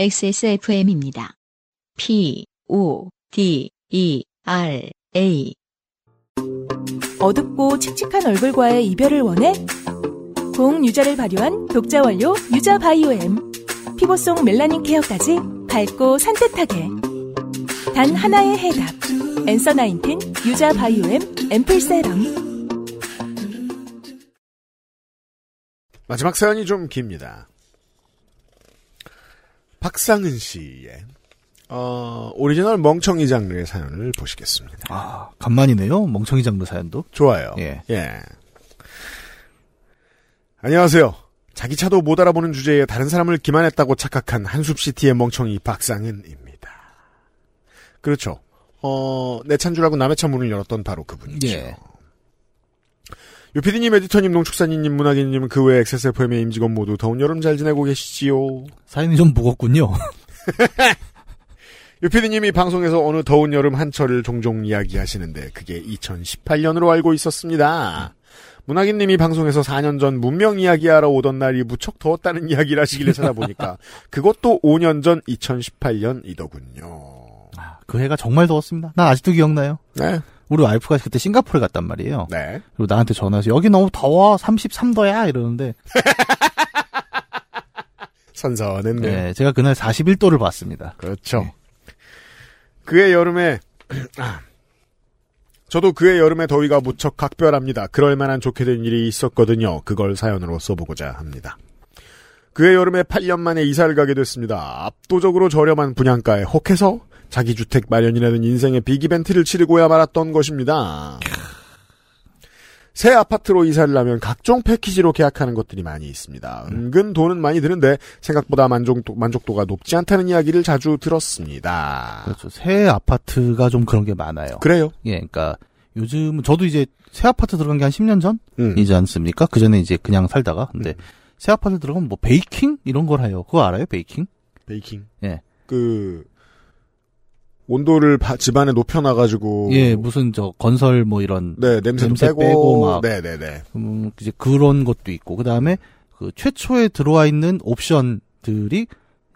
XSFM입니다. P, O, D, E, R, A. 어둡고 칙칙한 얼굴과의 이별을 원해? 고응 유자를 발효한 독자 원료 유자 바이오엠. 피부 속 멜라닌 케어까지 밝고 산뜻하게. 단 하나의 해답. 엔서 나인틴 유자 바이오엠 앰플 세럼. 마지막 사연이 좀 깁니다. 박상은 씨의 어, 오리지널 멍청이 장르의 사연을 보시겠습니다. 아, 간만이네요. 멍청이 장르 사연도. 좋아요. 예. 안녕하세요. 자기 차도 못 알아보는 주제에 다른 사람을 기만했다고 착각한 한숲시티의 멍청이 박상은입니다. 그렇죠. 어, 내줄 알고 남의 차 문을 열었던 바로 그분이죠. 예. 유피디님, 에디터님, 농축사님, 문학인님, 그 외 XSFM의 임직원 모두 더운 여름 잘 지내고 계시지요? 사연이 좀 무겁군요. 유피디님이 방송에서 어느 더운 여름 한철을 종종 이야기하시는데 그게 2018년으로 알고 있었습니다. 문학인님이 방송에서 4년 전 문명 이야기하러 오던 날이 무척 더웠다는 이야기를 하시길래 찾아보니까 그것도 5년 전 2018년이더군요. 아, 그 해가 정말 더웠습니다. 나 아직도 기억나요. 네. 우리 와이프가 그때 싱가포르에 갔단 말이에요. 네. 그리고 나한테 전화해서 여기 너무 더워 33도야 이러는데 선선했네. 네, 제가 그날 41도를 봤습니다. 그렇죠. 네. 그해 여름에 아, 저도 그해 여름에 더위가 무척 각별합니다. 그럴 만한 좋게 된 일이 있었거든요. 그걸 사연으로 써보고자 합니다. 그해 여름에 8년 만에 이사를 가게 됐습니다. 압도적으로 저렴한 분양가에 혹해서 자기 주택 마련이라는 인생의 빅 이벤트를 치르고야 말았던 것입니다. 새 아파트로 이사를 하면 각종 패키지로 계약하는 것들이 많이 있습니다. 은근 돈은 많이 드는데 생각보다 만족도, 만족도가 높지 않다는 이야기를 자주 들었습니다. 그렇죠. 새 아파트가 좀 그런 게 많아요. 그래요? 예, 그러니까 요즘 저도 이제 새 아파트 들어간 게 한 10년 음. 전이지 않습니까? 그 전에 이제 그냥 살다가 근데 새 아파트 들어가면 뭐 베이킹 이런 걸 해요. 그거 알아요? 베이킹? 베이킹. 예. 그 온도를 바- 집안에 높여놔가지고. 예, 무슨 저 건설 뭐 이런 네 냄새도 냄새 빼고, 빼고 막. 네네네. 음, 이제 그런 것도 있고. 그 다음에 그 최초에 들어와 있는 옵션들이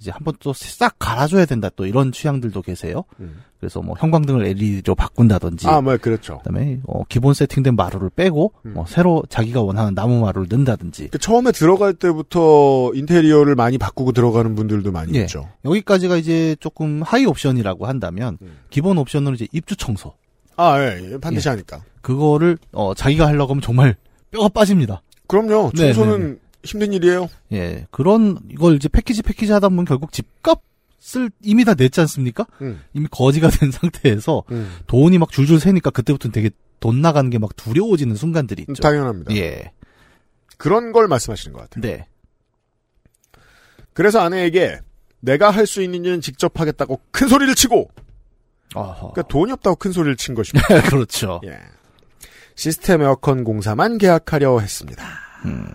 이제 한 번 또 싹 갈아줘야 된다 또 이런 취향들도 계세요. 음. 그래서 뭐 형광등을 LED로 바꾼다든지 아 뭐 그렇죠. 그다음에 어, 기본 세팅된 마루를 빼고 음. 어, 새로 자기가 원하는 나무 마루를 넣는다든지 그 처음에 들어갈 때부터 인테리어를 많이 바꾸고 들어가는 분들도 많이 예. 있죠. 여기까지가 이제 조금 하이 옵션이라고 한다면 음. 기본 옵션으로 이제 입주 청소 아 예, 예, 반드시 하니까. 그거를 어, 자기가 하려고 하면 정말 뼈가 빠집니다. 그럼요. 네, 청소는 힘든 일이에요. 예 그런 이걸 이제 패키지 패키지 하다 보면 결국 집값을 이미 다 냈지 않습니까? 음. 이미 거지가 된 상태에서 음. 돈이 막 줄줄 새니까 그때부터는 되게 돈 나가는 게 막 두려워지는 순간들이 있죠. 당연합니다. 예, 그런 걸 말씀하시는 것 같아요. 네, 그래서 아내에게 내가 할 수 있는 일은 직접 하겠다고 큰 소리를 치고 어허. 그러니까 돈이 없다고 큰 소리를 친 것입니다. 그렇죠. 예. 시스템 에어컨 공사만 계약하려 했습니다. 음.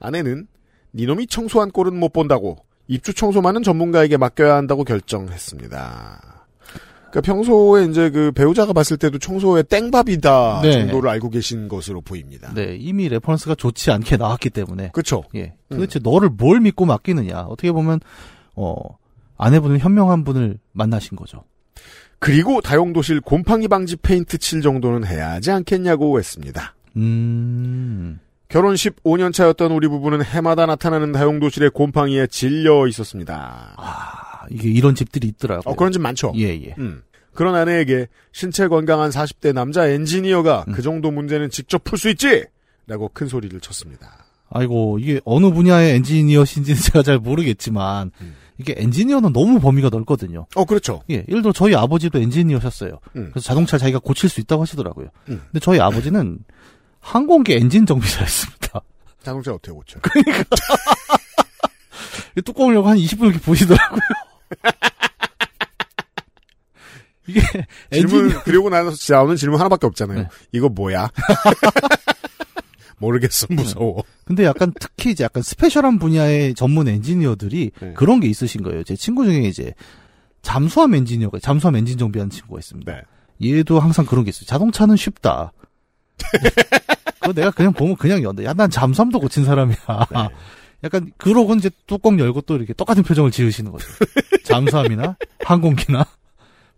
아내는 니놈이 청소한 꼴은 못 본다고 입주 청소만은 전문가에게 맡겨야 한다고 결정했습니다. 그러니까 평소에 이제 그 배우자가 봤을 때도 청소의 땡밥이다 네. 정도를 알고 계신 것으로 보입니다. 네, 이미 reference가 좋지 않게 나왔기 때문에 그렇죠. 예. 도대체 너를 뭘 믿고 맡기느냐. 어떻게 보면, 어, 아내분은 현명한 분을 만나신 거죠. 그리고 다용도실 곰팡이 방지 페인트 칠 정도는 해야 하지 않겠냐고 했습니다. 음, 결혼 15년 차였던 우리 부부는 해마다 나타나는 다용도실의 곰팡이에 질려 있었습니다. 아, 이게 이런 집들이 있더라고요. 어, 그런 집 많죠. 예, 예. 음. 그런 아내에게 신체 건강한 40대 남자 엔지니어가 음. 그 정도 문제는 직접 풀 수 있지! 라고 큰 소리를 쳤습니다. 아이고, 이게 어느 분야의 엔지니어신지는 제가 잘 모르겠지만, 음. 이게 엔지니어는 너무 범위가 넓거든요. 어, 그렇죠. 예, 예를 들어 저희 아버지도 엔지니어셨어요. 음. 그래서 자동차 자기가 고칠 수 있다고 하시더라고요. 음. 근데 저희 아버지는 항공기 엔진 정비사였습니다. 자동차 어떻게 고쳐? 이 뚜껑을 열고 한 20분 이렇게 보시더라고요. 이게 질문, 엔지니어 그리고 나서 나오는 질문 하나밖에 없잖아요. 네. 이거 뭐야? 모르겠어, 무서워. 근데 약간 특히 이제 약간 스페셜한 분야의 전문 엔지니어들이 네. 그런 게 있으신 거예요. 제 친구 중에 이제 잠수함 엔지니어가 잠수함 엔진 정비하는 친구가 있습니다. 네. 얘도 항상 그런 게 있어요. 자동차는 쉽다. 그거 내가 그냥 보면 그냥 연다. 야, 난 잠수함도 고친 사람이야. 네. 약간 그러고 이제 뚜껑 열고 또 이렇게 똑같은 표정을 지으시는 거죠. 잠수함이나 항공기나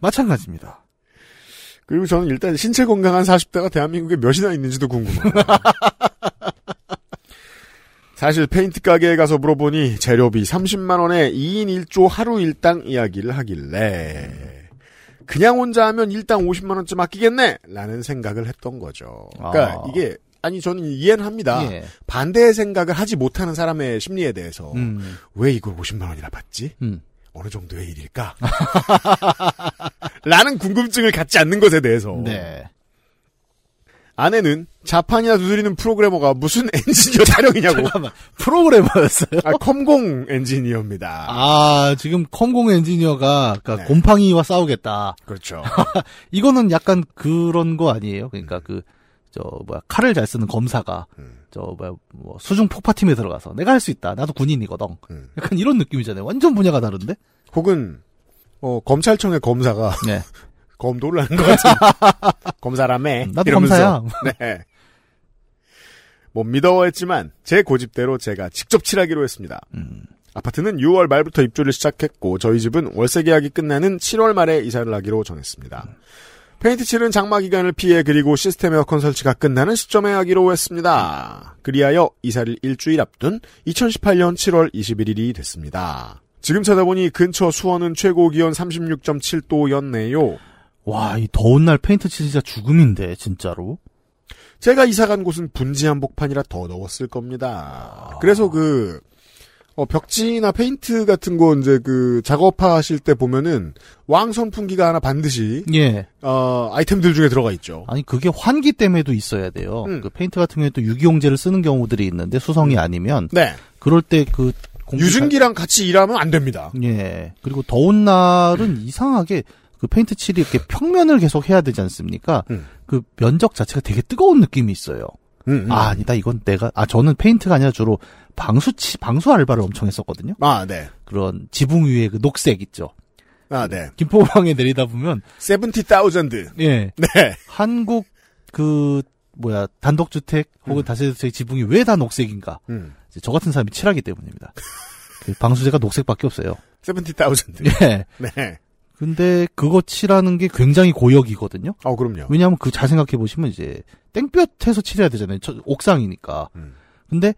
마찬가지입니다. 그리고 저는 일단 신체 건강한 40대가 대한민국에 몇이나 있는지도 궁금해요. 사실 페인트 가게에 가서 물어보니 재료비 30만 원에 2인 1조 하루 일당 이야기를 하길래 그냥 혼자 하면 일당 50만 원쯤 아끼겠네 라는 생각을 했던 거죠. 그러니까 아. 이게 아니 저는 이해는 합니다. 예. 반대의 생각을 하지 못하는 사람의 심리에 대해서 음, 왜 이걸 50만 원이나 받지? 음. 어느 정도의 일일까? 라는 궁금증을 갖지 않는 것에 대해서 네. 아내는 자판이나 두드리는 프로그래머가 무슨 엔지니어 타령이냐고 잠깐만. 프로그래머였어요? 아, 컴공 엔지니어입니다. 아, 지금 컴공 엔지니어가 그러니까 네. 곰팡이와 싸우겠다. 그렇죠. 이거는 약간 그런 거 아니에요? 그러니까 그, 저, 뭐야, 칼을 잘 쓰는 검사가, 음. 저, 뭐야, 뭐, 수중 폭파팀에 들어가서, 내가 할 수 있다. 나도 군인이거든. 음. 약간 이런 느낌이잖아요. 완전 분야가 다른데? 혹은 어, 검찰청의 검사가 네. 검도를 하는 것 같은 검사라며 나도 이러면서. 검사야. 네. 못 믿어했지만 제 고집대로 제가 직접 칠하기로 했습니다. 음. 아파트는 6월 말부터 입주를 시작했고 저희 집은 월세 계약이 끝나는 7월 말에 이사를 하기로 정했습니다. 페인트 칠은 장마 기간을 피해 그리고 시스템 에어컨 설치가 끝나는 시점에 하기로 했습니다. 그리하여 이사를 일주일 앞둔 2018년 7월 21일이 됐습니다. 지금 찾아보니 근처 수원은 최고 기온 36.7도였네요. 와, 이 더운 날 페인트 칠 진짜 죽음인데, 진짜로. 제가 이사 간 곳은 분지 한복판이라 더 더웠을 겁니다. 그래서 그, 어, 벽지나 페인트 같은 거 이제 그 작업하실 때 보면은 왕 선풍기가 하나 반드시, 예. 어, 아이템들 중에 들어가 있죠. 아니, 그게 환기 때문에도 있어야 돼요. 음. 그 페인트 같은 경우에 또 유기용제를 쓰는 경우들이 있는데, 수성이 아니면, 네. 그럴 때 그, 공기 유증기랑 같이 일하면 안 됩니다. 예. 그리고 더운 날은 이상하게 그 페인트 칠이 이렇게 평면을 계속 해야 되지 않습니까? 음. 그 면적 자체가 되게 뜨거운 느낌이 있어요. 음, 음. 아, 아니다. 이건 내가, 아, 저는 페인트가 아니라 주로 방수치, 방수 알바를 엄청 했었거든요. 아, 네. 그런 지붕 위에 그 녹색 있죠. 아, 네. 김포공항에 내리다 보면, 70,000. 예. 네. 한국 그, 뭐야, 단독주택 혹은 다세대주택 지붕이 왜 다 녹색인가? 음. 저 같은 사람이 칠하기 때문입니다. 그 방수제가 녹색밖에 없어요. 70,000. 예. 네. 근데 그거 칠하는 게 굉장히 고역이거든요. 어, 그럼요. 왜냐하면 그 잘 생각해 보시면 이제 땡볕에서 칠해야 되잖아요. 저- 옥상이니까. 음. 근데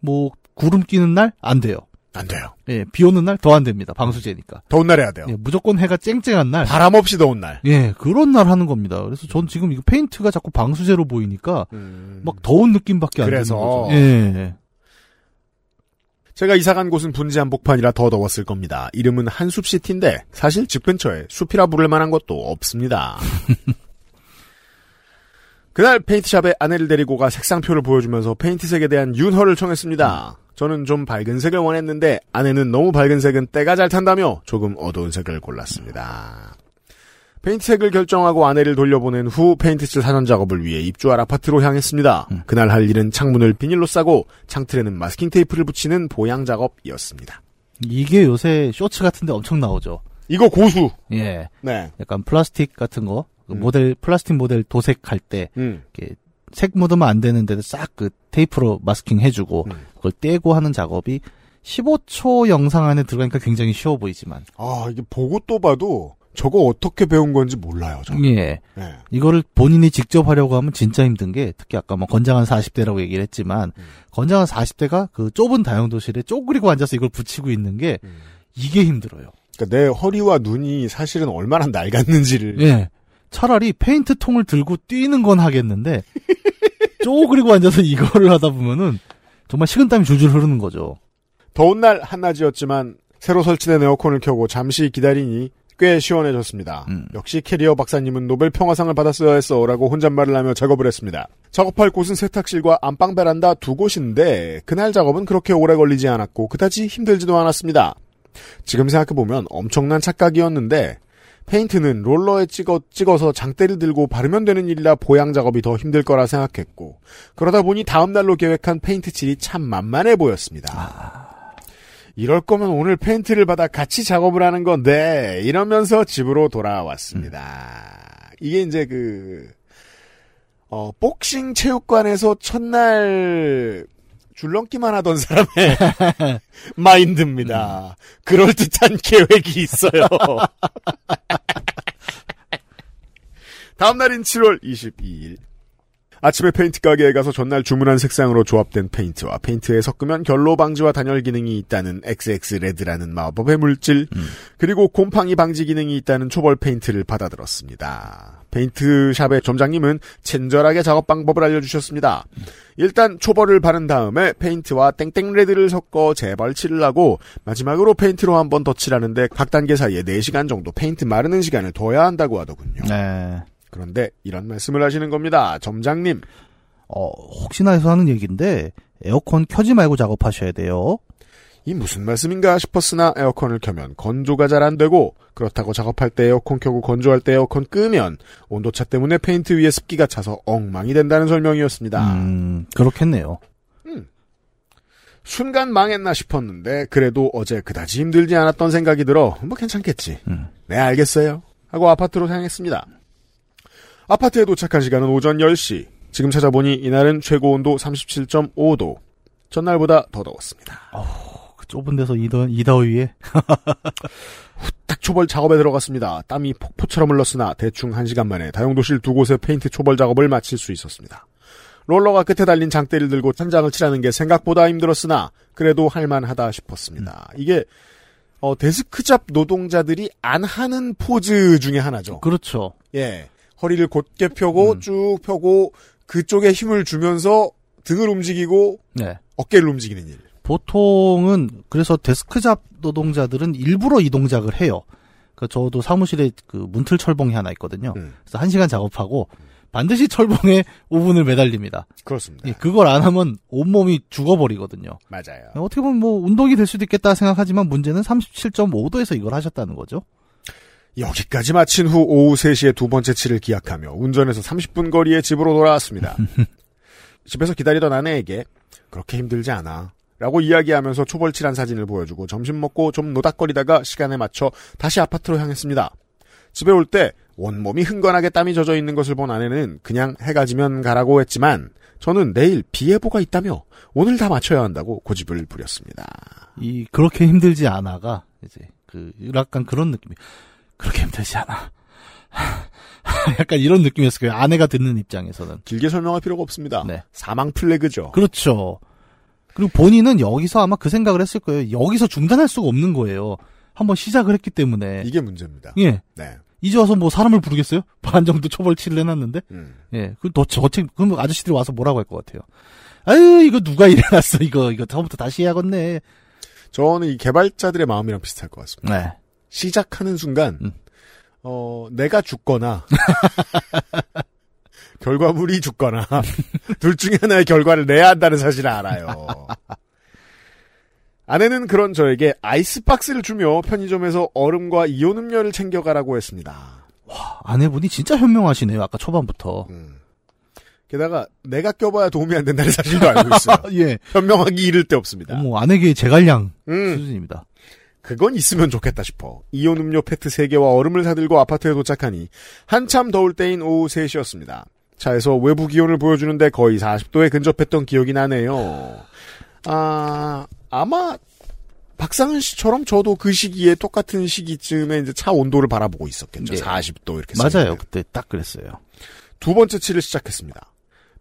뭐 구름 끼는 날 안 돼요. 안 돼요. 예, 비 오는 날 더 안 됩니다. 방수제니까. 더운 날 해야 돼요. 예, 무조건 해가 쨍쨍한 날. 바람 없이 더운 날. 예, 그런 날 하는 겁니다. 그래서 전 지금 이거 페인트가 자꾸 방수제로 보이니까 음. 막 더운 느낌밖에 안 그래서. 드는 거죠. 예. 제가 이사 간 곳은 분지 한복판이라 더 더웠을 겁니다. 이름은 한숲시티인데 사실 집 근처에 숲이라 부를 만한 것도 없습니다. 그날 페인트샵에 아내를 데리고 가 색상표를 보여주면서 페인트색에 대한 윤허를 청했습니다. 저는 좀 밝은 색을 원했는데 아내는 너무 밝은 색은 때가 잘 탄다며 조금 어두운 색을 골랐습니다. 페인트색을 결정하고 아내를 돌려보낸 후 페인트칠 사전 작업을 위해 입주할 아파트로 향했습니다. 그날 할 일은 창문을 비닐로 싸고 창틀에는 마스킹 테이프를 붙이는 보양 작업이었습니다. 이게 요새 쇼츠 같은데 엄청 나오죠. 이거 고수. 예. 네. 약간 플라스틱 같은 거, 그 음. 모델, 플라스틱 모델 도색할 때, 음. 이렇게 색 묻으면 안 되는데도 싹 그 테이프로 마스킹 해주고, 음. 그걸 떼고 하는 작업이 15초 영상 안에 들어가니까 굉장히 쉬워 보이지만, 아 이게 보고 또 봐도 저거 어떻게 배운 건지 몰라요. 저는. 예. 네. 이거를 본인이 직접 하려고 하면 진짜 힘든 게, 특히 아까 뭐 건장한 40대라고 얘기를 했지만, 음. 건장한 40대가 그 좁은 다용도실에 쪼그리고 앉아서 이걸 붙이고 있는 게, 음. 이게 힘들어요. 그러니까 내 허리와 눈이 사실은 얼마나 낡았는지를 예. 차라리 페인트 통을 들고 뛰는 건 하겠는데 쪼그리고 앉아서 이거를 하다 보면은 정말 식은땀이 줄줄 흐르는 거죠. 더운 날 한낮이었지만 새로 설치된 에어컨을 켜고 잠시 기다리니 꽤 시원해졌습니다. 음. 역시 캐리어 박사님은 노벨 평화상을 받았어야 했어라고 혼잣말을 하며 작업을 했습니다. 작업할 곳은 세탁실과 안방 베란다 두 곳인데 그날 작업은 그렇게 오래 걸리지 않았고 그다지 힘들지도 않았습니다. 지금 생각해보면 엄청난 착각이었는데 페인트는 롤러에 찍어, 찍어서 장대를 들고 바르면 되는 일이라 보양 작업이 더 힘들 거라 생각했고 그러다 보니 다음 날로 계획한 페인트 칠이 참 만만해 보였습니다. 이럴 거면 오늘 페인트를 받아 같이 작업을 하는 건데 이러면서 집으로 돌아왔습니다. 이게 이제 그 어, 복싱 체육관에서 첫날 줄넘기만 하던 사람의 마인드입니다. 그럴 듯한 계획이 있어요. 다음 날인 7월 22일. 아침에 페인트 가게에 가서 전날 주문한 색상으로 조합된 페인트와 페인트에 섞으면 결로 방지와 단열 기능이 있다는 XX 레드라는 마법의 물질, 그리고 곰팡이 방지 기능이 있다는 초벌 페인트를 받아들었습니다. 페인트샵의 점장님은 친절하게 작업 방법을 알려주셨습니다. 일단 초벌을 바른 다음에 페인트와 땡땡 레드를 섞어 재벌칠을 하고 마지막으로 페인트로 한 번 더 칠하는데 각 단계 사이에 4시간 정도 페인트 마르는 시간을 둬야 한다고 하더군요. 네. 그런데 이런 말씀을 하시는 겁니다. 점장님. 어, 혹시나 해서 하는 얘기인데 에어컨 켜지 말고 작업하셔야 돼요. 이 무슨 말씀인가 싶었으나 에어컨을 켜면 건조가 잘 안 되고 그렇다고 작업할 때 에어컨 켜고 건조할 때 에어컨 끄면 온도차 때문에 페인트 위에 습기가 차서 엉망이 된다는 설명이었습니다. 음, 그렇겠네요. 순간 망했나 싶었는데 그래도 어제 그다지 힘들지 않았던 생각이 들어 뭐 괜찮겠지. 음. 네 알겠어요. 하고 아파트로 향했습니다. 아파트에 도착한 시간은 오전 10시. 지금 찾아보니 이날은 최고 온도 37.5도. 전날보다 더 더웠습니다. 그 좁은 데서 이 더, 이 더위에 딱 초벌 작업에 들어갔습니다. 땀이 폭포처럼 흘렀으나 대충 1시간 만에 다용도실 두 곳의 페인트 초벌 작업을 마칠 수 있었습니다. 롤러가 끝에 달린 장대를 들고 천장을 칠하는 게 생각보다 힘들었으나 그래도 할만하다 싶었습니다. 이게 어, 데스크잡 노동자들이 안 하는 포즈 중에 하나죠. 그렇죠. 예. 허리를 곧게 펴고 음. 쭉 펴고 그쪽에 힘을 주면서 등을 움직이고 네. 어깨를 움직이는 일. 보통은 그래서 데스크 잡 노동자들은 일부러 이 동작을 해요. 그 저도 사무실에 그 문틀 철봉이 하나 있거든요. 음. 그래서 한 시간 작업하고 반드시 철봉에 5분을 매달립니다. 그렇습니다. 예, 그걸 안 하면 온몸이 죽어버리거든요. 맞아요. 어떻게 보면 뭐 운동이 될 수도 있겠다 생각하지만 문제는 37.5도에서 이걸 하셨다는 거죠. 여기까지 마친 후 오후 3시에 두 번째 치를 기약하며 운전해서 30분 거리에 집으로 돌아왔습니다. 집에서 기다리던 아내에게 그렇게 힘들지 않아. 라고 이야기하면서 초벌칠한 사진을 보여주고 점심 먹고 좀 노닥거리다가 시간에 맞춰 다시 아파트로 향했습니다. 집에 올 때 온몸이 흥건하게 땀이 젖어 있는 것을 본 아내는 그냥 해가 지면 가라고 했지만 저는 내일 비 예보가 있다며 오늘 다 맞춰야 한다고 고집을 부렸습니다. 이 그렇게 힘들지 않아가 이제 그 약간 그런 느낌이 그렇게 힘들지 않아. 약간 이런 느낌이었을 거예요. 아내가 듣는 입장에서는. 길게 설명할 필요가 없습니다. 네. 사망 플래그죠. 그렇죠. 그리고 본인은 여기서 아마 그 생각을 했을 거예요. 여기서 중단할 수가 없는 거예요. 한번 시작을 했기 때문에. 이게 문제입니다. 예. 네. 이제 와서 뭐 사람을 부르겠어요? 반 정도 초벌치를 해놨는데? 음. 예. 그, 너, 저, 책, 그럼 아저씨들이 와서 뭐라고 할 것 같아요? 아유, 이거 누가 일해놨어, 이거, 이거 처음부터 다시 해야겠네. 저는 이 개발자들의 마음이랑 비슷할 것 같습니다. 네. 시작하는 순간, 음. 어, 내가 죽거나, 결과물이 죽거나, 둘 중에 하나의 결과를 내야 한다는 사실을 알아요. 아내는 그런 저에게 아이스박스를 주며 편의점에서 얼음과 이온 음료를 챙겨가라고 했습니다. 아내분이 진짜 현명하시네요, 아까 초반부터. 음. 게다가 내가 껴봐야 도움이 안 된다는 사실도 알고 있어요. 예. 현명하기 이를 데 없습니다. 어머, 아내계의 제갈량 음. 수준입니다. 그건 있으면 좋겠다 싶어. 이온 음료 페트 3개와 얼음을 사들고 아파트에 도착하니 한참 더울 때인 오후 3시였습니다. 차에서 외부 기온을 보여주는데 거의 40도에 근접했던 기억이 나네요. 아, 아마 박상은 씨처럼 저도 그 시기에 똑같은 시기쯤에 이제 차 온도를 바라보고 있었겠죠. 예. 40도 이렇게. 맞아요. 써있네요. 그때 딱 그랬어요. 두 번째 칠을 시작했습니다.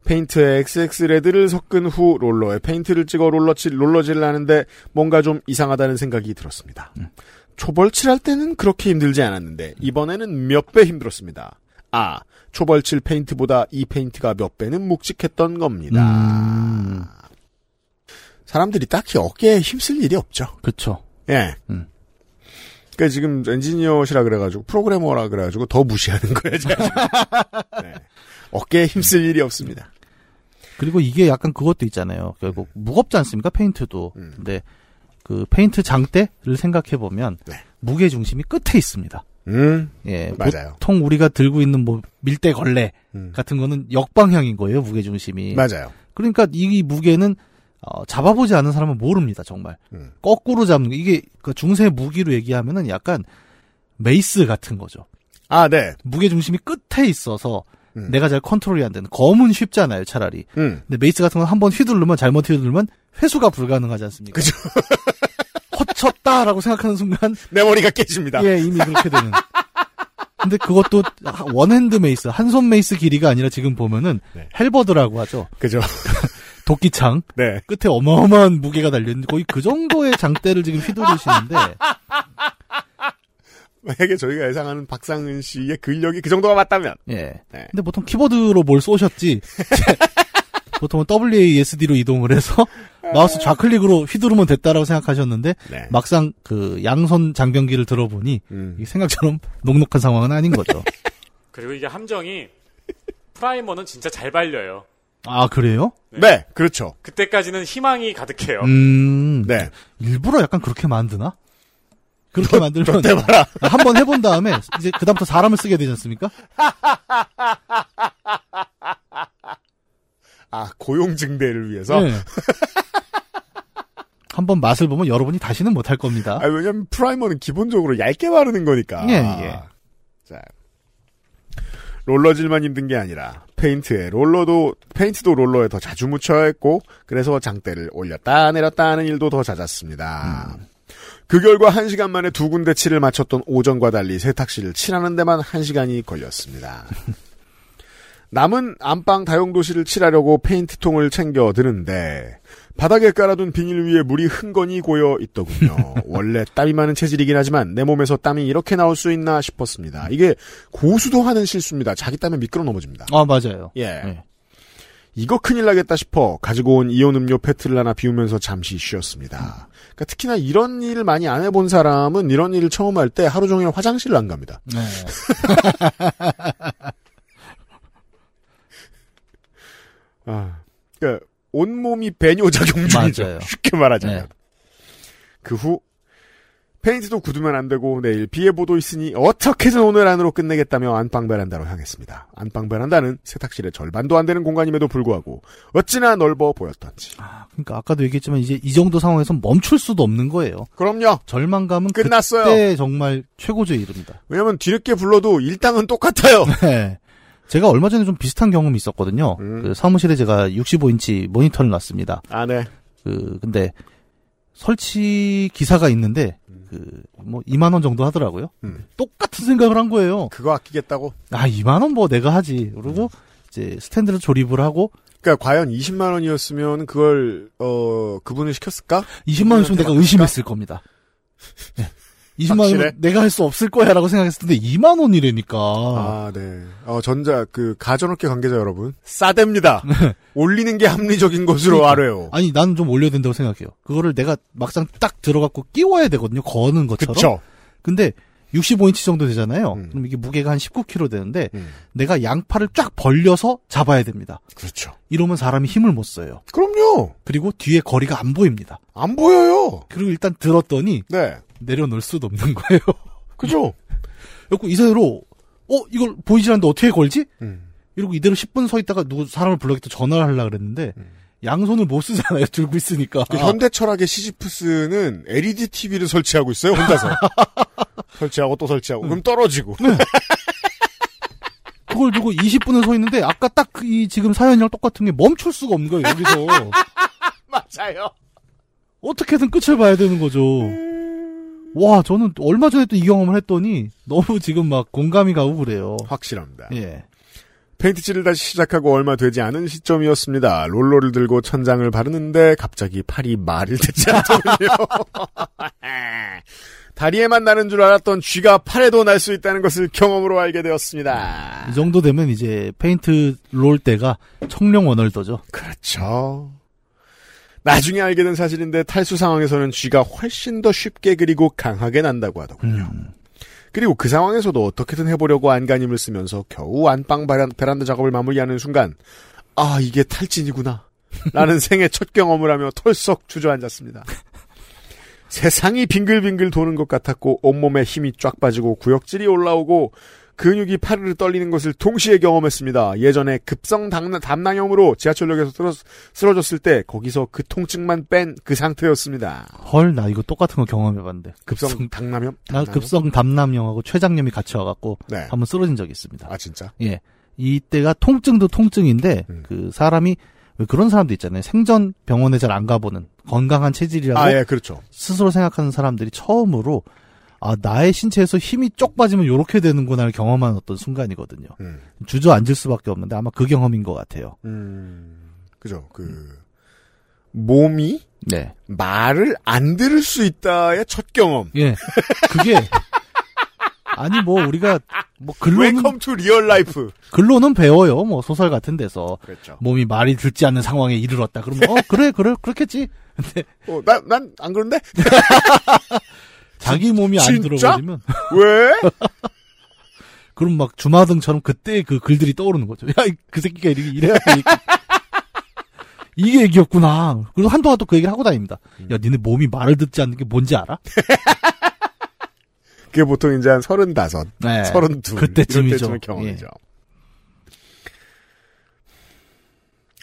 페인트에 XX 레드를 섞은 후 롤러에 페인트를 찍어 롤러칠 롤러질을 하는데 뭔가 좀 이상하다는 생각이 들었습니다. 초벌칠할 때는 그렇게 힘들지 않았는데 이번에는 몇 배 힘들었습니다. 아, 초벌칠 페인트보다 이 페인트가 몇 배는 묵직했던 겁니다. 음. 사람들이 딱히 어깨에 힘쓸 일이 없죠. 그쵸. 예. 음. 그러니까 지금 엔지니어시라 그래가지고 프로그래머라 그래가지고 더 무시하는 거예요. 네. 어깨에 힘쓸 일이 없습니다. 그리고 이게 약간 그것도 있잖아요. 결국 무겁지 않습니까? 페인트도. 음. 근데 그 페인트 장대를 생각해 보면 네. 무게 중심이 끝에 있습니다. 음, 예, 맞아요. 보통 우리가 들고 있는 뭐 밀대 걸레 음. 같은 거는 역방향인 거예요, 무게 중심이. 맞아요. 그러니까 이 무게는 어, 잡아보지 않은 사람은 모릅니다, 정말. 음. 거꾸로 잡는 거. 이게 그 중세 무기로 얘기하면은 약간 mace 같은 거죠. 아, 네. 무게 중심이 끝에 있어서 음. 내가 잘 컨트롤이 안 되는 검은 쉽잖아요, 차라리. 음. 근데 mace 같은 건 한 번 휘두르면 잘못 휘두르면 회수가 불가능하지 않습니까? 그죠. 헛쳤다라고 생각하는 순간 내 머리가 깨집니다. 예, 이미 그렇게 되는. 근데 그것도 one-hand mace, 한 손 mace 길이가 아니라 지금 보면은 네. halberd라고 하죠. 그죠. 도끼창 네. 끝에 어마어마한 무게가 달려있는 거의 그 정도의 장대를 지금 휘두르시는데 만약에 저희가 예상하는 박상은 씨의 근력이 그 정도가 맞다면. 예. 네. 근데 보통 키보드로 뭘 쏘셨지. 보통은 WASD로 이동을 해서 마우스 좌클릭으로 휘두르면 됐다라고 생각하셨는데 네. 막상 그 양손 장병기를 들어보니 음. 생각처럼 녹록한 상황은 아닌 거죠. 그리고 이게 함정이 프라이머는 진짜 잘 발려요. 아 그래요? 네, 그렇죠. 그때까지는 희망이 가득해요. 음. 네. 일부러 약간 그렇게 만드나? 그렇게 만들면 봐라. 한번 해본 다음에 이제 그다음부터 사람을 쓰게 되지 않습니까? 아, 고용 증대를 위해서? 네. 한번 맛을 보면 여러분이 다시는 못할 겁니다. 아, 왜냐면 프라이머는 기본적으로 얇게 바르는 거니까. 예, 예. 자. 롤러질만 힘든 게 아니라 페인트에 롤러도 페인트도 롤러에 더 자주 묻혀야 했고 그래서 장대를 올렸다 내렸다 하는 일도 더 잦았습니다. 그 결과 한시간 만에 두 군데 칠을 마쳤던 오전과 달리 세탁실을 칠하는 데만 한시간이 걸렸습니다. 남은 안방 다용도실을 칠하려고 페인트통을 챙겨 드는데 바닥에 깔아둔 비닐 위에 물이 흥건히 고여 있더군요. 원래 땀이 많은 체질이긴 하지만 내 몸에서 땀이 이렇게 나올 수 있나 싶었습니다. 이게 고수도 하는 실수입니다. 자기 땀에 미끄러 넘어집니다. 아 맞아요. 예. 네. 이거 큰일 나겠다 싶어 가지고 온 이온 음료 페트를 하나 비우면서 잠시 쉬었습니다. 그러니까 특히나 이런 일을 많이 안 해본 사람은 이런 일을 처음 할 때 하루 종일 화장실을 안 갑니다. 네. 아, 그러니까 온몸이 배뇨 작용 중이죠. 맞아요. 쉽게 말하자면. 네. 그후 페인트도 굳으면 안 되고 내일 비 예보도 있으니 어떻게든 오늘 안으로 끝내겠다며 안방 베란다로 향했습니다. 안방 베란다는 세탁실의 절반도 안 되는 공간임에도 불구하고 어찌나 넓어 보였던지. 아, 그러니까 아까도 얘기했지만 이제 이 정도 상황에서 멈출 수도 없는 거예요. 그럼요. 절망감은 끝났어요. 그때 정말 최고조에 이릅니다. 왜냐면 뒤늦게 불러도 일당은 똑같아요. 네. 제가 얼마 전에 좀 비슷한 경험이 있었거든요. 음. 그 사무실에 제가 65인치 모니터를 놨습니다. 아, 네. 그 근데 설치 기사가 있는데 그 뭐 2만 원 정도 하더라고요. 음. 똑같은 생각을 한 거예요. 그거 아끼겠다고? 아 2만 원 뭐 내가 하지. 그리고 이제 스탠드를 조립을 하고 그러니까 과연 20만 원이었으면 그걸 어 그분을 시켰을까? 20만 원이면 내가 의심했을 겁니다. 네. 20만 확실해? 원 내가 할 수 없을 거야라고 생각했을 텐데 2만 원이라니까. 아, 네. 어, 전자, 그, 가전업계 관계자 여러분. 싸댑니다. 올리는 게 합리적인 것으로 그러니까. 알아요. 아니 나는 좀 올려야 된다고 생각해요. 그거를 내가 막상 딱 들어갖고 끼워야 되거든요. 거는 것처럼. 그쵸. 근데 65인치 정도 되잖아요. 음. 그럼 이게 무게가 한 19kg 되는데 음, 내가 양팔을 쫙 벌려서 잡아야 됩니다. 그렇죠. 이러면 사람이 힘을 못 써요. 그럼요. 그리고 뒤에 거리가 안 보입니다. 안 보여요. 그리고 일단 들었더니 네. 내려놓을 수도 없는 거예요. 그죠? 그래고 이대로 어 이걸 보이지 않는데 어떻게 걸지? 음. 이러고 이대로 10분 서 있다가 누구 사람을 불러겠다 전화를 하려고 그랬는데 양손을 못 쓰잖아요. 들고 있으니까. 그 현대 철학의 시지프스는 LED TV를 설치하고 있어요, 혼자서. 설치하고 또 설치하고. 그럼 떨어지고. 그걸 두고 20분을 서 있는데 아까 딱 이 지금 사연이랑 똑같은 게 멈출 수가 없는 거예요. 여기서 맞아요. 어떻게든 끝을 봐야 되는 거죠. 와 저는 얼마 전에 또 이 경험을 했더니 너무 지금 막 공감이 가고 그래요. 확실합니다. 예. 페인트칠을 다시 시작하고 얼마 되지 않은 시점이었습니다. 롤러를 들고 천장을 바르는데 갑자기 팔이 말을 듣지 않더군요. 다리에만 나는 줄 알았던 쥐가 팔에도 날 수 있다는 것을 경험으로 알게 되었습니다. 이 정도 되면 이제 페인트 롤 때가 청룡 원월더죠. 그렇죠. 나중에 알게 된 사실인데 탈수 상황에서는 쥐가 훨씬 더 쉽게 그리고 강하게 난다고 하더군요. 음. 그리고 그 상황에서도 어떻게든 해보려고 안간힘을 쓰면서 겨우 안방 베란- 베란다 작업을 마무리하는 순간 아 이게 탈진이구나 라는 생애 첫 경험을 하며 털썩 주저앉았습니다. 세상이 빙글빙글 도는 것 같았고 온몸에 힘이 쫙 빠지고 구역질이 올라오고 근육이 파르르 떨리는 것을 동시에 경험했습니다. 예전에 급성 담- 담낭염으로 지하철역에서 쓰러, 쓰러졌을 때 거기서 그 통증만 뺀 그 상태였습니다. 헐 나 이거 똑같은 거 경험해봤는데 급성 당남염? 나 담낭염? 급성 담남염하고 췌장염이 같이 와갖고 네. 한번 쓰러진 적이 있습니다. 아 진짜? 예. 이때가 통증도 통증인데 음. 그 사람이 왜 그런 사람도 있잖아요. 생전 병원에 잘 안 가보는 건강한 체질이라고 아, 예, 그렇죠. 스스로 생각하는 사람들이 처음으로 아 나의 신체에서 힘이 쪽 빠지면 요렇게 되는구나를 경험한 어떤 순간이거든요. 음. 주저앉을 수밖에 없는데 아마 그 경험인 것 같아요. 음, 그죠. 그, 몸이 네. 말을 안 들을 수 있다의 첫 경험. 예. 그게 아니 뭐 우리가 뭐 글로는 welcome to real life. 글로는 배워요. 뭐 소설 같은 데서 그렇죠. 몸이 말이 듣지 않는 상황에 이르렀다. 그러면 어 그래 그래 그렇겠지. 근데 어, 나, 난 안 그런데? 자기 몸이 안 진짜? 들어버리면 왜? 그럼 막 주마등처럼 그때 그 글들이 떠오르는 거죠. 야 그 새끼가 이렇게 이래야 돼. 이게 얘기였구나. 그리고 한동안 또 그 얘기를 하고 다닙니다. 야, 니네 몸이 말을 듣지 않는 게 뭔지 알아? 그게 보통 이제 한 서른다섯, 네. 서른두. 그때쯤이죠. 경험이죠. 예.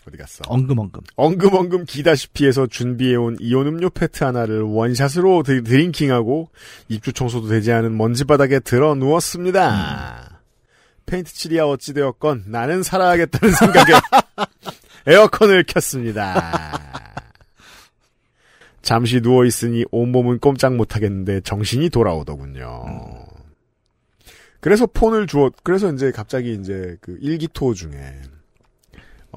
어디 갔어? 엉금엉금. 엉금엉금 기다시피 해서 준비해온 이온 음료 페트 하나를 원샷으로 드- 드링킹하고 입주 청소도 되지 않은 먼지바닥에 들어 누웠습니다. 페인트 칠이야 어찌되었건 나는 살아야겠다는 생각에 에어컨을 켰습니다. 잠시 누워있으니 온몸은 꼼짝 못하겠는데 정신이 돌아오더군요. 그래서 폰을 주었, 그래서 이제 갑자기 이제 그 일기토 중에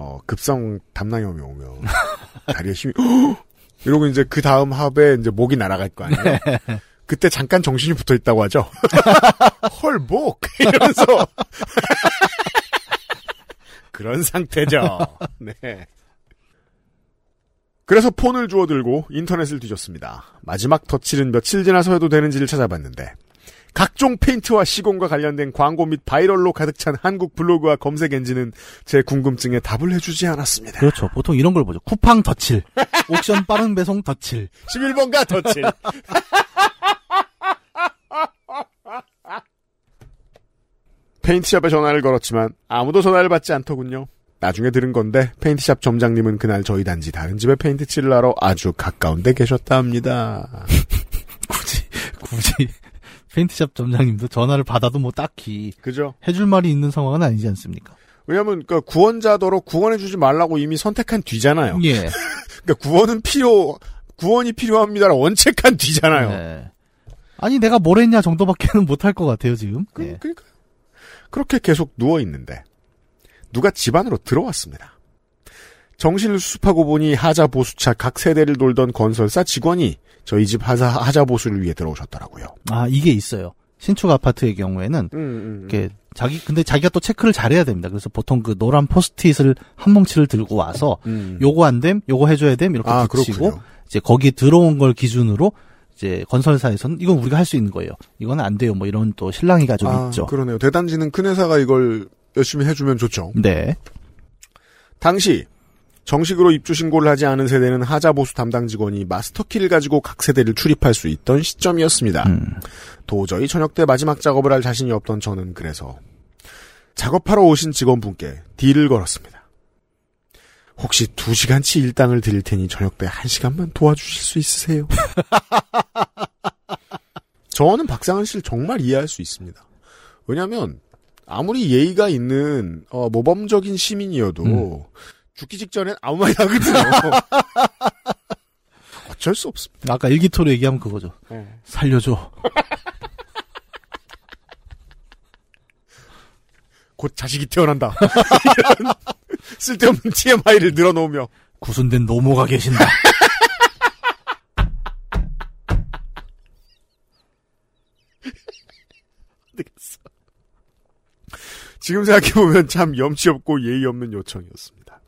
어, 급성 담낭염이 오면 다리에 힘이 이러고 이제 그 다음 합에 이제 목이 날아갈 거 아니에요. 그때 잠깐 정신이 붙어 있다고 하죠. 헐 목 이러면서 그런 상태죠. 네. 그래서 폰을 주워 들고 인터넷을 뒤졌습니다. 마지막 덧칠은 며칠 지나서 해도 되는지를 찾아봤는데 각종 페인트와 시공과 관련된 광고 및 viral로 가득 찬 한국 블로그와 검색 엔진은 제 궁금증에 답을 해주지 않았습니다. 그렇죠. 보통 이런 걸 보죠. 쿠팡 덧칠. 옥션 빠른 배송 덧칠. 11번가 덧칠. 페인트샵에 전화를 걸었지만 아무도 전화를 받지 않더군요. 나중에 들은 건데 페인트샵 점장님은 그날 저희 단지 다른 집에 페인트 칠을 하러 아주 가까운 데 계셨다 합니다. 굳이, 굳이. 페인트샵 점장님도 전화를 받아도 뭐 딱히 그죠? 해줄 말이 있는 상황은 아니지 않습니까? 왜냐하면 그 구원자더러 구원해주지 말라고 이미 선택한 뒤잖아요. 예. 그러니까 구원은 필요 구원이 필요합니다라 원책한 뒤잖아요. 네. 아니 내가 뭘 했냐 정도밖에는 못할 것 같아요 지금. 그, 예. 그러니까 그렇게 계속 누워 있는데 누가 집 안으로 들어왔습니다. 정신을 수습하고 보니 하자 보수차 각 세대를 돌던 건설사 직원이 저희 집 하자, 하자 보수를 위해 들어오셨더라고요. 아 이게 있어요. 신축 아파트의 경우에는 음, 이렇게 자기 근데 자기가 또 체크를 잘해야 됩니다. 그래서 보통 그 노란 포스트잇을 한 뭉치를 들고 와서 음. 요거 안 됨, 요거 해줘야 됨 이렇게 아, 붙이고 그렇군요. 이제 거기에 들어온 걸 기준으로 이제 건설사에서는 이건 우리가 할 수 있는 거예요. 이건 안 돼요. 뭐 이런 또 실랑이가 좀 아, 있죠. 그러네요. 대단지는 큰 회사가 이걸 열심히 해주면 좋죠. 네. 당시 정식으로 입주 신고를 하지 않은 세대는 하자 보수 담당 직원이 마스터키를 가지고 각 세대를 출입할 수 있던 시점이었습니다. 음. 도저히 저녁 때 마지막 작업을 할 자신이 없던 저는 그래서 작업하러 오신 직원분께 딜을 걸었습니다. 혹시 두 시간치 일당을 드릴 테니 저녁 때 한 시간만 도와주실 수 있으세요? 저는 박상한 씨를 정말 이해할 수 있습니다. 왜냐하면 아무리 예의가 있는 어, 모범적인 시민이어도 죽기 직전엔 아무 말이 나거든요. 어쩔 수 없습니다. 아까 일기토로 얘기하면 그거죠. 살려줘. 곧 자식이 태어난다. 이런 쓸데없는 TMI를 늘어놓으며 구순된 노모가 계신다. 지금 생각해보면 참 염치 없고 예의 없는 요청이었습니다.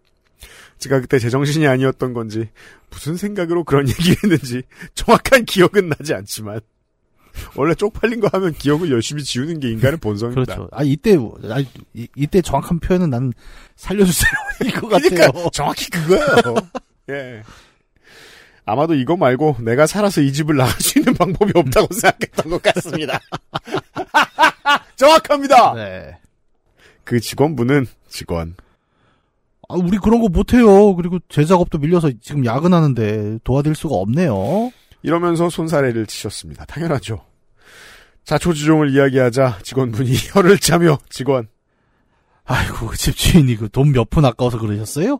제가 그때 제정신이 아니었던 건지 무슨 생각으로 그런 얘기를 했는지 정확한 기억은 나지 않지만 원래 쪽팔린 거 하면 기억을 열심히 지우는 게 인간의 본성입니다. 그렇죠. 아 이때 아, 이, 이때 정확한 표현은 난 살려주세요 이거 같아요. 그러니까 정확히 그거예요. 예. 아마도 이거 말고 내가 살아서 이 집을 나갈 수 있는 방법이 없다고 생각했던 것 같습니다. 정확합니다. 네. 그 직원분은 직원. 아, 우리 그런 거 못해요. 그리고 제 작업도 밀려서 지금 야근하는데 도와드릴 수가 없네요. 이러면서 손사래를 치셨습니다. 당연하죠. 자초지종을 이야기하자 직원분이 혀를 차며 직원 아이고 그 집주인이 그 돈 몇 푼 아까워서 그러셨어요?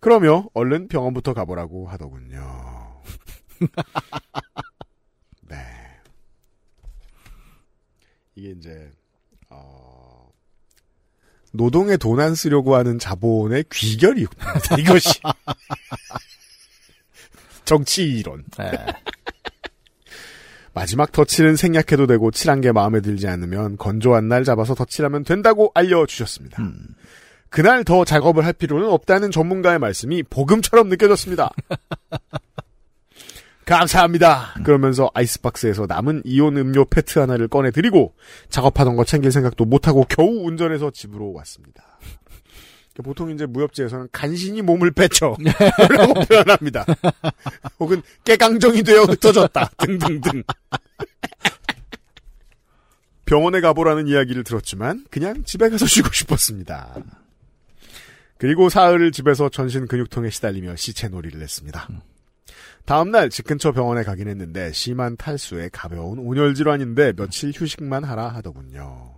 그러며 얼른 병원부터 가보라고 하더군요. 네. 이게 이제 어, 노동에 돈 안 쓰려고 하는 자본의 귀결이군요. 이것이 정치 이론. 네. 마지막 덧칠은 생략해도 되고 칠한 게 마음에 들지 않으면 건조한 날 잡아서 덧칠하면 된다고 알려주셨습니다. 음. 그날 더 작업을 할 필요는 없다는 전문가의 말씀이 복음처럼 느껴졌습니다. 감사합니다. 그러면서 아이스박스에서 남은 이온 음료 페트 하나를 꺼내드리고 작업하던 거 챙길 생각도 못하고 겨우 운전해서 집으로 왔습니다. 보통 이제 무협지에서는 간신히 몸을 빼쳐 라고 표현합니다. 혹은 깨강정이 되어 흩어졌다 등등등. 병원에 가보라는 이야기를 들었지만 그냥 집에 가서 쉬고 싶었습니다. 그리고 사흘을 집에서 전신 근육통에 시달리며 시체놀이를 했습니다. 다음날 집 근처 병원에 가긴 했는데 심한 탈수에 가벼운 온열 질환인데 며칠 휴식만 하라 하더군요.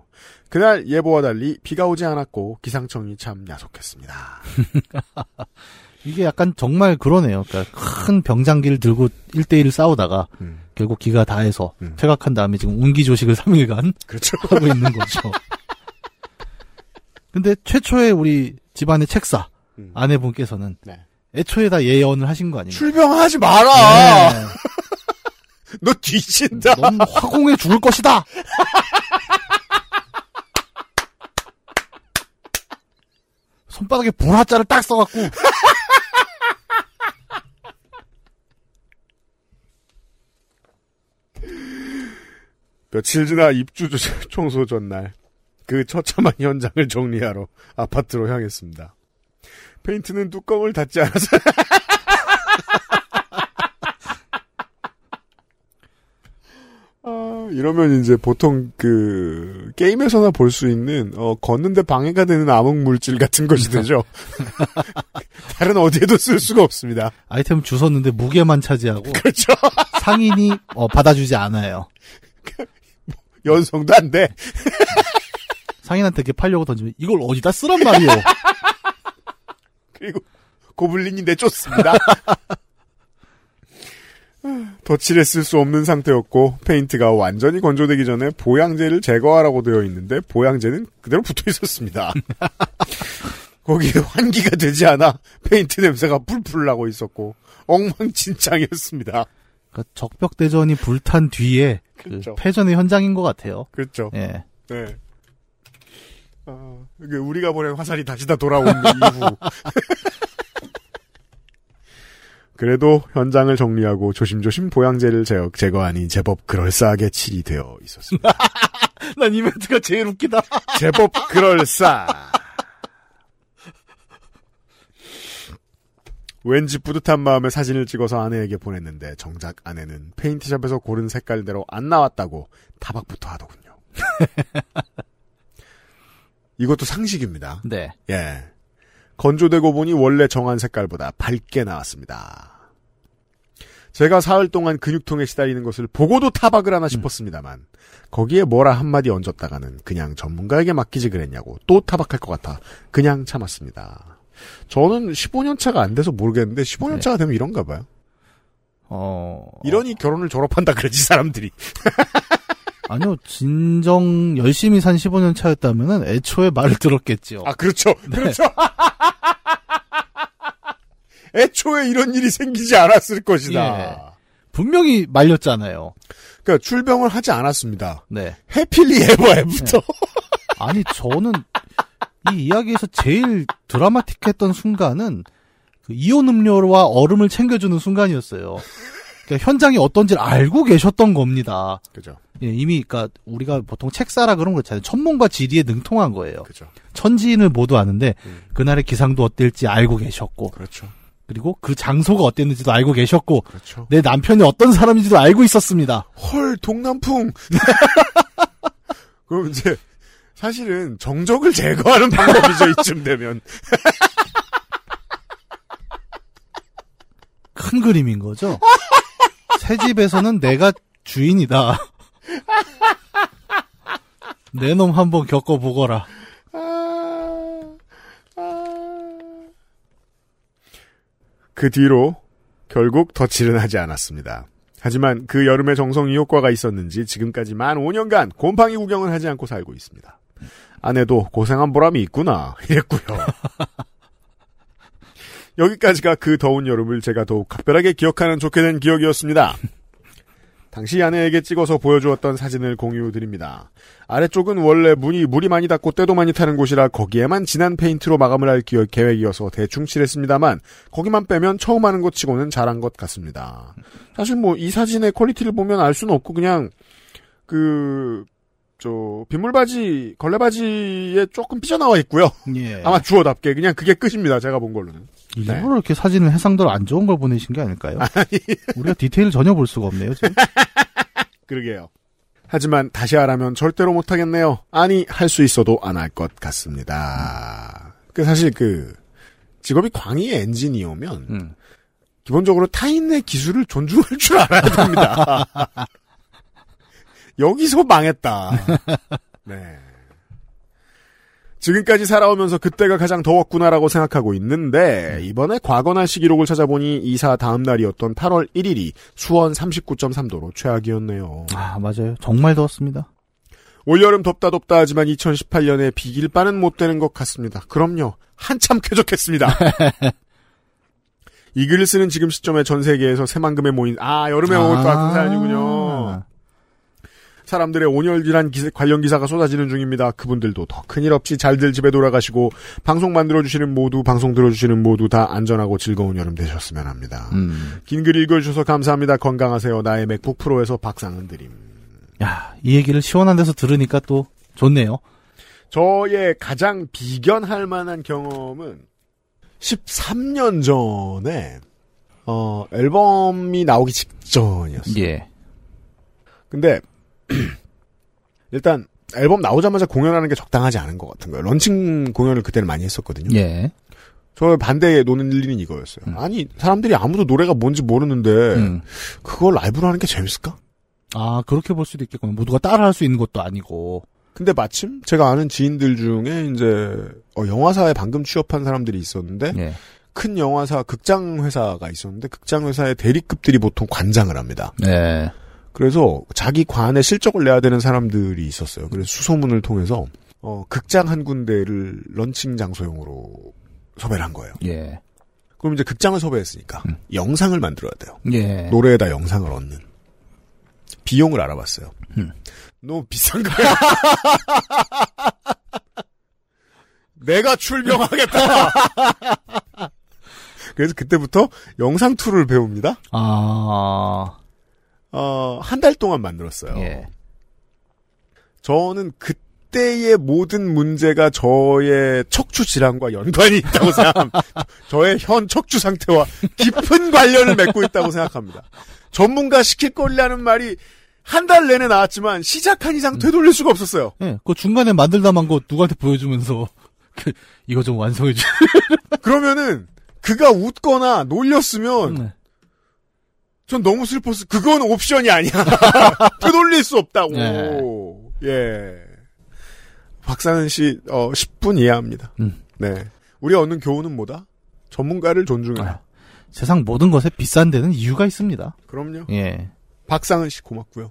그날 예보와 달리 비가 오지 않았고 기상청이 참 야속했습니다. 이게 약간 정말 그러네요. 그러니까 큰 병장기를 들고 1대1을 싸우다가 음, 결국 기가 다해서 음. 퇴각한 다음에 지금 운기 조식을 3일간 그렇죠. 하고 있는 거죠. 근데 최초의 우리 집안의 책사 음. 아내분께서는 네. 애초에 다 예언을 하신 거 아닙니까? 출병하지 마라. 네. 너 뒤진다. 넌 화공에 죽을 것이다. 손바닥에 불화자를 딱 써갖고 며칠 지나 입주 청소 전날 그 처참한 현장을 정리하러 아파트로 향했습니다. 페인트는 뚜껑을 닫지 않아서 아, 이러면 이제 보통 그 게임에서나 볼 수 있는 어 걷는데 방해가 되는 암흑 물질 같은 것이 되죠. 다른 어디에도 쓸 수가 없습니다. 아이템 주웠는데 무게만 차지하고 그렇죠. 상인이 어, 받아주지 않아요. 연성도 안 돼. 상인한테 이렇게 팔려고 던지면 이걸 어디다 쓰란 말이오. 그리고 goblin이 내쫓습니다. 덧칠에 쓸 수 없는 상태였고 페인트가 완전히 건조되기 전에 보양제를 제거하라고 되어 있는데 보양제는 그대로 붙어 있었습니다. 거기에 환기가 되지 않아 페인트 냄새가 풀풀 나고 있었고 엉망진창이었습니다. 그러니까 적벽대전이 불탄 뒤에 그 그렇죠. 패전의 현장인 것 같아요. 그렇죠. 예. 네. 아, 이게 우리가 보낸 화살이 다시 다 돌아온 이후. 그래도 현장을 정리하고 조심조심 보양제를 제거, 제거 하니 제법 그럴싸하게 칠이 되어 있었습니다. 난 이벤트가 제일 웃기다. 제법 그럴싸. 왠지 뿌듯한 마음에 사진을 찍어서 아내에게 보냈는데 정작 아내는 페인트샵에서 고른 색깔대로 안 나왔다고 타박부터 하더군요. 이것도 상식입니다. 네. 예. 건조되고 보니 원래 정한 색깔보다 밝게 나왔습니다. 제가 사흘 동안 근육통에 시달리는 것을 보고도 타박을 하나 싶었습니다만 거기에 뭐라 한마디 얹었다가는 그냥 전문가에게 맡기지 그랬냐고 또 타박할 것 같아 그냥 참았습니다. 저는 15년 차가 안 돼서 모르겠는데 15년 차가 되면 이런가 봐요. 어. 이러니 결혼을 졸업한다 그러지 사람들이. 아니요, 진정 열심히 산 15년 차였다면은 애초에 말을 들었겠지요. 아 그렇죠. 그렇죠. 애초에 이런 일이 생기지 않았을 것이다. 예. 분명히 말렸잖아요. 그러니까 출병을 하지 않았습니다. 네. 해필리 에버에부터. 아니, 저는 이 이야기에서 제일 드라마틱했던 순간은 그 이온 음료와 얼음을 챙겨주는 순간이었어요. 그러니까 현장이 어떤지를 알고 계셨던 겁니다. 그죠. 예, 이미, 그니까, 우리가 보통 책사라 그런 거 있잖아요. 천문과 지리에 능통한 거예요. 그죠. 천지인을 모두 아는데, 음. 그날의 기상도 어떨지 알고 계셨고, 그렇죠. 그리고 그 장소가 어땠는지도 알고 계셨고, 그렇죠. 내 남편이 어떤 사람인지도 알고 있었습니다. 헐, 동남풍. 그럼 이제, 사실은 정적을 제거하는 방법이죠, 이쯤 되면. 큰 그림인 거죠. 새 집에서는 내가 주인이다. 내 놈 한번 겪어보거라. 그 뒤로 결국 덧칠은 하지 않았습니다. 하지만 그 여름의 정성이 효과가 있었는지 지금까지 만 5년간 곰팡이 구경을 하지 않고 살고 있습니다. 아내도 고생한 보람이 있구나 이랬고요. 여기까지가 그 더운 여름을 제가 더욱 각별하게 기억하는 좋게 된 기억이었습니다. 당시 아내에게 찍어서 보여주었던 사진을 공유드립니다. 아래쪽은 원래 문이 물이 많이 닿고 때도 많이 타는 곳이라 거기에만 진한 페인트로 마감을 할 계획이어서 대충 칠했습니다만 거기만 빼면 처음 하는 것 치고는 잘한 것 같습니다. 사실 뭐 이 사진의 quality를 보면 알 수는 없고 그냥 그 저 빗물받이 걸레받이에 조금 삐져나와 있고요. 예. 아마 주어답게 그냥 그게 끝입니다. 제가 본 걸로는. 일부러 이렇게 사진을 해상도로 안 좋은 걸 보내신 게 아닐까요? 우리가 디테일 전혀 볼 수가 없네요, 지금. 그러게요. 하지만 다시 하라면 절대로 못하겠네요. 아니 할 수 있어도 안 할 것 같습니다. 그 사실 그 직업이 광희 엔지니어면 음. 기본적으로 타인의 기술을 존중할 줄 알아야 됩니다. 여기서 망했다. 네. 지금까지 살아오면서 그때가 가장 더웠구나라고 생각하고 있는데 이번에 과거나 시기록을 찾아보니 이사 다음 날이었던 8월 1일이 수원 39.3도로 최악이었네요. 아, 맞아요. 정말 더웠습니다. 올여름 덥다 덥다 하지만 2018년에 비길 바는 못 되는 것 같습니다. 그럼요. 한참 쾌적했습니다. 이 글을 쓰는 지금 시점에 전 세계에서 새만금에 모인 아 여름에 먹을 것 같은 사연이군요. 사람들의 온열질한 기세- 관련 기사가 쏟아지는 중입니다. 그분들도 더 큰일 없이 잘들 집에 돌아가시고 방송 만들어주시는 모두 방송 들어주시는 모두 다 안전하고 즐거운 여름 되셨으면 합니다. 음. 긴글 읽어주셔서 감사합니다. 건강하세요. 나의 맥북 프로에서 박상은 드림. 야, 이 얘기를 시원한 데서 들으니까 또 좋네요. 저의 가장 비견할 만한 경험은 13년 전에 어 앨범이 나오기 직전이었어요. 예. 근데 일단 앨범 나오자마자 공연하는 게 적당하지 않은 것 같은 거예요. 런칭 공연을 그때는 많이 했었거든요. 예. 저 반대에 노는 일은 이거였어요. 음. 아니 사람들이 아무도 노래가 뭔지 모르는데 음. 그걸 라이브로 하는 게 재밌을까? 아, 그렇게 볼 수도 있겠군요. 모두가 따라 할 수 있는 것도 아니고. 근데 마침 제가 아는 지인들 중에 이제 어, 영화사에 방금 취업한 사람들이 있었는데 예. 큰 영화사 극장 회사가 있었는데 극장 회사의 대리급들이 보통 관장을 합니다. 예. 그래서 자기 관에 실적을 내야 되는 사람들이 있었어요. 그래서 수소문을 통해서 어, 극장 한 군데를 런칭 장소용으로 섭외를 한 거예요. 예. 그럼 이제 극장을 섭외했으니까 음. 영상을 만들어야 돼요. 예. 노래에다 영상을 얻는 비용을 알아봤어요. 음. 너무 비싼 거야. 내가 출명하겠다. 그래서 그때부터 영상 툴을 배웁니다. 아, 어, 한 달 동안 만들었어요. 예. 저는 그때의 모든 문제가 저의 척추 질환과 연관이 있다고 생각합니다. 저의 현 척추 상태와 깊은 관련을 맺고 있다고 생각합니다. 전문가 시킬 거라는 말이 한 달 내내 나왔지만 시작한 이상 되돌릴 수가 없었어요. 예. 그 중간에 만들다 만거 누구한테 보여주면서, 그, 이거 좀 완성해주. 그러면은 그가 웃거나 놀렸으면 네. 전 너무 슬펐어. 그건 옵션이 아니야. 되돌릴 수 없다고. 네. 예. 박상은 씨, 어, 10분 이해합니다. 음. 네. 우리 얻는 교훈은 뭐다? 전문가를 존중해라. 아, 세상 모든 것에 비싼 데는 이유가 있습니다. 그럼요. 예. 박상은 씨 고맙고요.